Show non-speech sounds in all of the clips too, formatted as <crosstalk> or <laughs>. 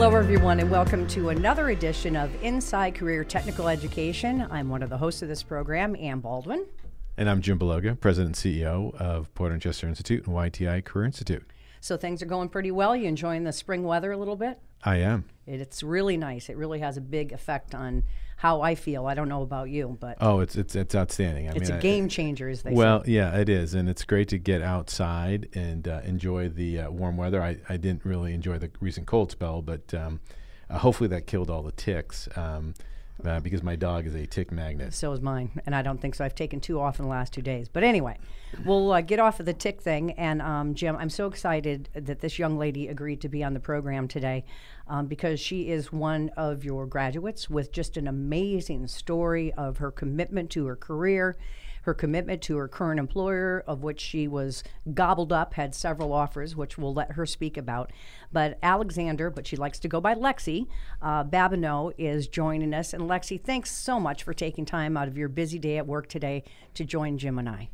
Hello, everyone, and welcome to another edition of Inside Career Technical Education. I'm one of the hosts of this program, Ann Baldwin. And I'm Jim Bologa, President and CEO of and Chester Institute and YTI Career Institute. So things are going pretty well. You enjoying the spring weather a little bit? I am. It's really nice. It really has a big effect on how I feel. I don't know about you, but oh, it's it's it's outstanding. I it's mean, a game changer, as they say. well, say. yeah, it is, and it's great to get outside and uh, enjoy the uh, warm weather. I, I didn't really enjoy the recent cold spell, but um, uh, hopefully that killed all the ticks. Um, uh, because my dog is a tick magnet. So is mine, and I don't think so. I've taken two off in the last two days. But anyway, we'll uh, get off of the tick thing. And um, Jim, I'm so excited that this young lady agreed to be on the program today um, because she is one of your graduates with just an amazing story of her commitment to her career her commitment to her current employer, of which she was gobbled up, had several offers, which we'll let her speak about. But Alexander, but she likes to go by Lexi, uh, Babineau is joining us. And Lexi, thanks so much for taking time out of your busy day at work today to join Jim and I.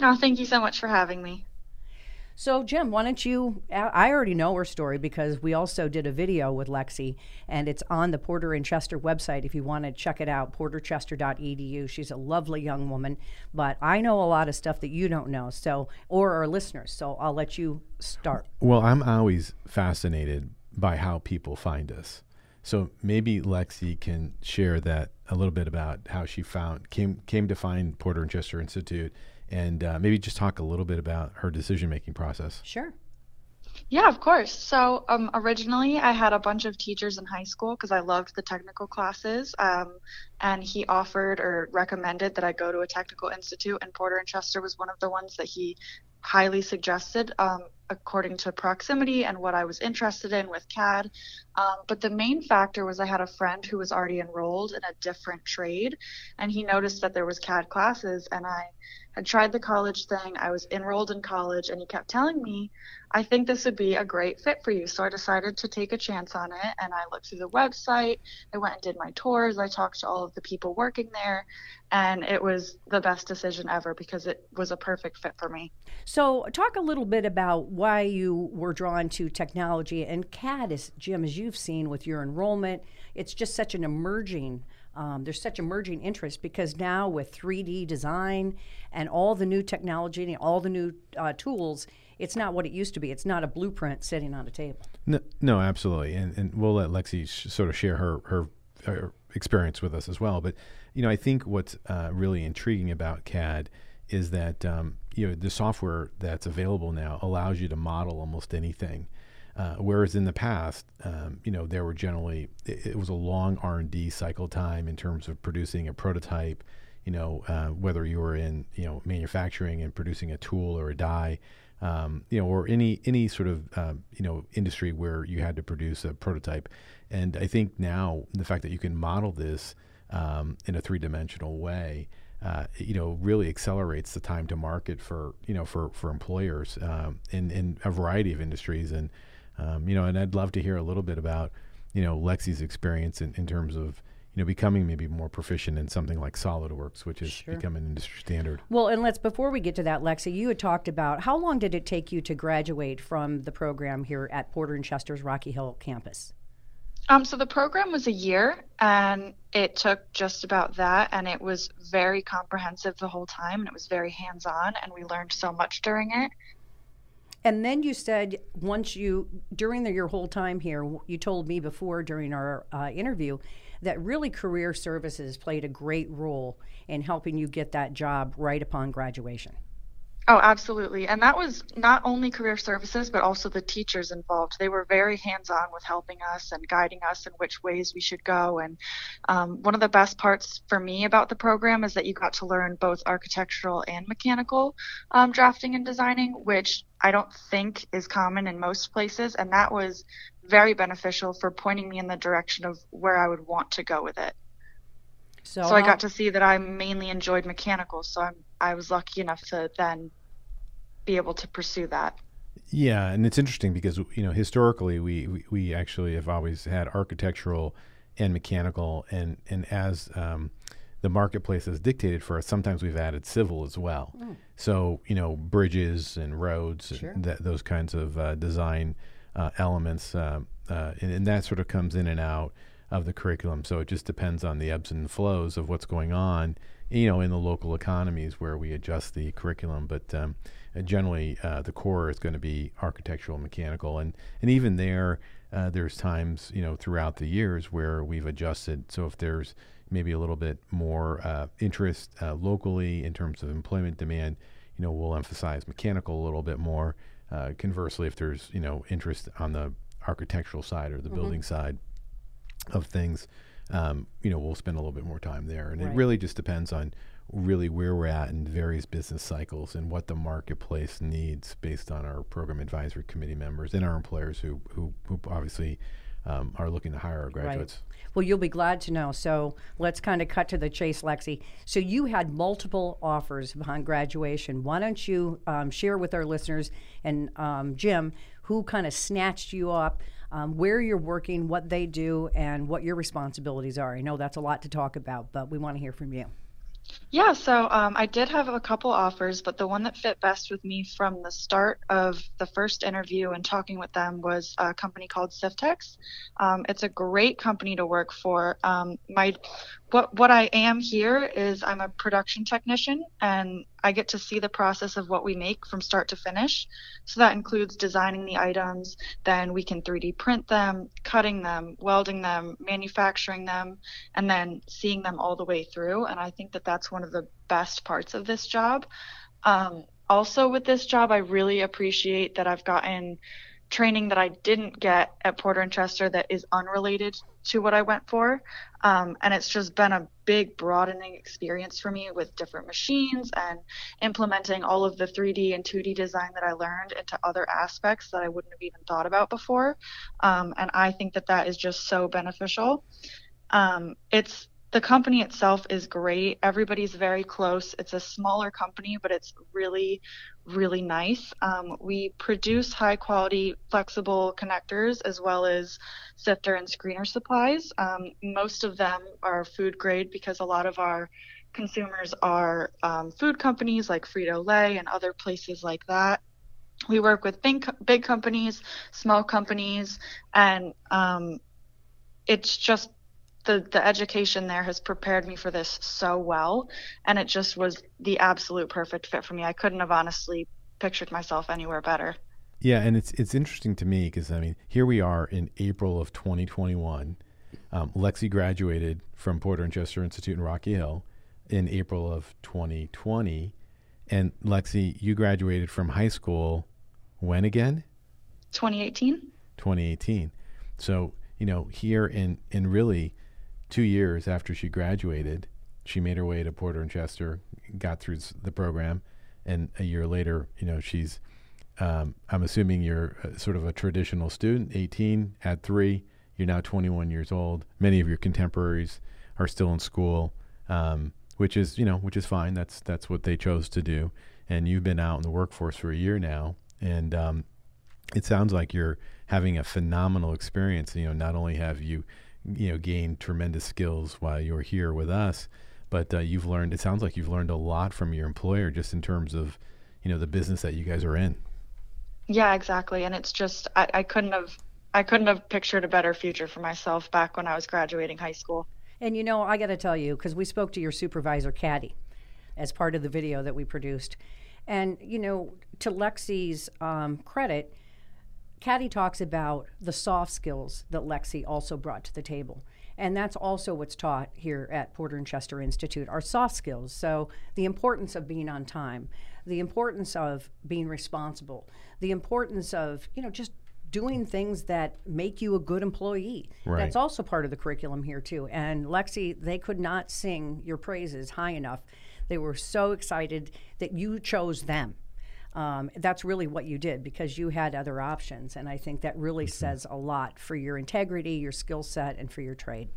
Oh, thank you so much for having me. So, Jim, why don't you? I already know her story because we also did a video with Lexi, and it's on the Porter and Chester website if you want to check it out, porterchester.edu. She's a lovely young woman, but I know a lot of stuff that you don't know, so or our listeners. So I'll let you start. Well, I'm always fascinated by how people find us. So maybe Lexi can share that a little bit about how she found came came to find Porter and Chester Institute and uh, maybe just talk a little bit about her decision making process. Sure. Yeah, of course. So um, originally, I had a bunch of teachers in high school because I loved the technical classes. Um, and he offered or recommended that I go to a technical institute, and Porter and Chester was one of the ones that he highly suggested um, according to proximity and what I was interested in with CAD. Um, but the main factor was I had a friend who was already enrolled in a different trade, and he noticed that there was CAD classes, and I had tried the college thing. I was enrolled in college, and he kept telling me, I think this would be a great fit for you. So I decided to take a chance on it, and I looked through the website. I went and did my tours. I talked to all of the people working there, and it was the best decision ever because it was a perfect fit for me. So, talk a little bit about why you were drawn to technology and CAD, is, Jim, as you've seen with your enrollment, it's just such an emerging um, there's such emerging interest because now with 3D design and all the new technology and all the new uh, tools, it's not what it used to be. It's not a blueprint sitting on a table. No, no absolutely. And, and we'll let Lexi sh- sort of share her, her, her experience with us as well. But you know, I think what's uh, really intriguing about CAD is that um, you know the software that's available now allows you to model almost anything. Uh, whereas in the past, um, you know, there were generally it, it was a long R and D cycle time in terms of producing a prototype. You know, uh, whether you were in you know manufacturing and producing a tool or a die, um, you know, or any any sort of um, you know industry where you had to produce a prototype. And I think now the fact that you can model this um, in a three dimensional way. Uh, you know, really accelerates the time to market for you know for for employers um, in in a variety of industries, and um, you know, and I'd love to hear a little bit about, you know, Lexi's experience in, in terms of, you know, becoming maybe more proficient in something like SolidWorks, which has sure. become an industry standard. Well, and let's before we get to that, Lexi, you had talked about how long did it take you to graduate from the program here at Porter and Chester's Rocky Hill campus? Um, so the program was a year, and it took just about that, and it was very comprehensive the whole time, and it was very hands-on, and we learned so much during it. And then you said once you, during the, your whole time here, you told me before during our uh, interview that really career services played a great role in helping you get that job right upon graduation. Oh, absolutely. And that was not only career services, but also the teachers involved. They were very hands on with helping us and guiding us in which ways we should go. And um, one of the best parts for me about the program is that you got to learn both architectural and mechanical um, drafting and designing, which I don't think is common in most places. And that was very beneficial for pointing me in the direction of where I would want to go with it. So, so I got to see that I mainly enjoyed mechanical. So I'm, I was lucky enough to then be able to pursue that. Yeah, and it's interesting because you know historically we, we, we actually have always had architectural and mechanical, and and as um, the marketplace has dictated for us, sometimes we've added civil as well. Mm. So you know bridges and roads sure. and that, those kinds of uh, design uh, elements, uh, uh, and, and that sort of comes in and out of the curriculum. So it just depends on the ebbs and flows of what's going on, you know, in the local economies where we adjust the curriculum. But um, uh, generally, uh, the core is going to be architectural, and mechanical, and and even there, uh, there's times you know throughout the years where we've adjusted. So if there's maybe a little bit more uh, interest uh, locally in terms of employment demand, you know, we'll emphasize mechanical a little bit more. Uh, conversely, if there's you know interest on the architectural side or the mm-hmm. building side of things, um, you know, we'll spend a little bit more time there. And right. it really just depends on really where we're at in various business cycles and what the marketplace needs based on our program advisory committee members and our employers who, who, who obviously um, are looking to hire our graduates. Right. Well, you'll be glad to know. So let's kind of cut to the chase, Lexi. So you had multiple offers upon graduation. Why don't you um, share with our listeners and um, Jim who kind of snatched you up? Um, where you're working, what they do, and what your responsibilities are. I know that's a lot to talk about, but we want to hear from you. Yeah, so um, I did have a couple offers, but the one that fit best with me from the start of the first interview and talking with them was a company called Siftex. Um, it's a great company to work for. Um, my what what I am here is I'm a production technician and I get to see the process of what we make from start to finish. So that includes designing the items, then we can 3D print them, cutting them, welding them, manufacturing them, and then seeing them all the way through. And I think that that's one of the best parts of this job. Um, also, with this job, I really appreciate that I've gotten training that I didn't get at Porter and Chester that is unrelated to what I went for. Um, and it's just been a big broadening experience for me with different machines and implementing all of the 3D and 2D design that I learned into other aspects that I wouldn't have even thought about before. Um, and I think that that is just so beneficial. Um, it's the company itself is great. Everybody's very close. It's a smaller company, but it's really, really nice. Um, we produce high quality flexible connectors as well as sifter and screener supplies. Um, most of them are food grade because a lot of our consumers are um, food companies like Frito Lay and other places like that. We work with big, big companies, small companies, and um, it's just the the education there has prepared me for this so well and it just was the absolute perfect fit for me. I couldn't have honestly pictured myself anywhere better. Yeah and it's it's interesting to me because i mean here we are in april of 2021 um, lexi graduated from porter and chester institute in rocky hill in april of 2020 and lexi you graduated from high school when again? 2018 2018 so you know here in in really two years after she graduated, she made her way to Porter and Chester, got through the program, and a year later, you know, she's. Um, I'm assuming you're sort of a traditional student, 18 at three. You're now 21 years old. Many of your contemporaries are still in school, um, which is you know which is fine. That's that's what they chose to do. And you've been out in the workforce for a year now, and um, it sounds like you're having a phenomenal experience. You know, not only have you you know gained tremendous skills while you're here with us. But uh, you've learned it sounds like you've learned a lot from your employer just in terms of you know the business that you guys are in. Yeah exactly. And it's just I, I couldn't have i couldn't have pictured a better future for myself back when i was graduating high school. And you know i got to tell you because we spoke to your supervisor caddy as part of the video that we produced. And you know to lexi's um, credit Caddy talks about the soft skills that Lexi also brought to the table. And that's also what's taught here at Porter and Chester Institute are soft skills. So, the importance of being on time, the importance of being responsible, the importance of, you know, just doing things that make you a good employee. Right. That's also part of the curriculum here, too. And Lexi, they could not sing your praises high enough. They were so excited that you chose them um, that's really what you did because you had other options. And I think that really mm-hmm. says a lot for your integrity, your skill set, and for your trade.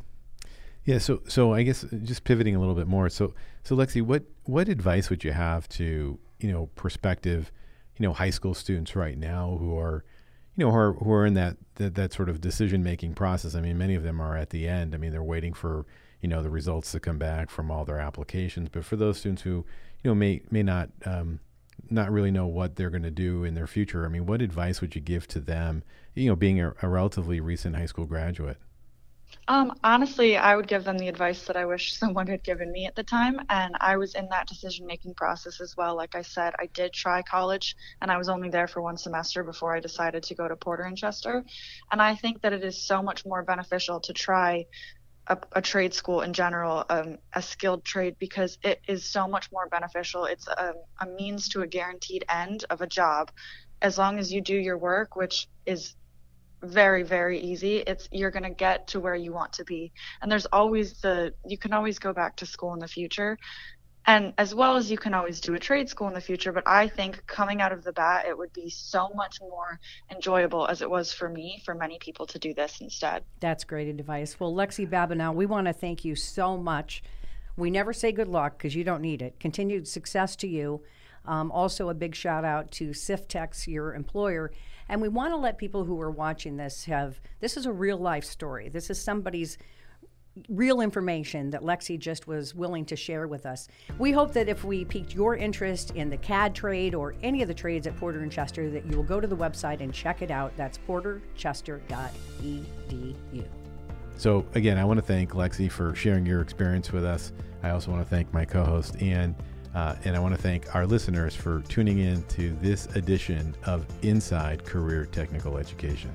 Yeah, so so I guess just pivoting a little bit more. So so Lexi, what what advice would you have to you know prospective, you know high school students right now who are, you know who are who are in that that, that sort of decision making process? I mean, many of them are at the end. I mean, they're waiting for you know the results to come back from all their applications. But for those students who you know may may not um, not really know what they're going to do in their future. I mean, what advice would you give to them? You know, being a, a relatively recent high school graduate. Um, honestly, I would give them the advice that I wish <laughs> someone had given me at the time. And I was in that decision making process as well. Like I said, I did try college and I was only there for one semester before I decided to go to Porter and Chester. And I think that it is so much more beneficial to try a, a trade school in general, um, a skilled trade, because it is so much more beneficial. It's a, a means to a guaranteed end of a job. As long as you do your work, which is very very easy it's you're going to get to where you want to be and there's always the you can always go back to school in the future and as well as you can always do a trade school in the future but i think coming out of the bat it would be so much more enjoyable as it was for me for many people to do this instead. That's great advice. Well lexi babineau we want to thank you so much. We never say good luck because you don't need it. Continued success to you. Um, also a big shout out to siftex your employer. And we want to let people who are watching this have this is a real life story. This is somebody's real information that Lexi just was willing to share with us. We hope that if we piqued your interest in the CAD trade or any of the trades at Porter and Chester, that you will go to the website and check it out. That's porterchester.edu. So, again, I want to thank Lexi for sharing your experience with us. I also want to thank my co host, Ian. Uh, and I want to thank our listeners for tuning in to this edition of Inside Career Technical Education.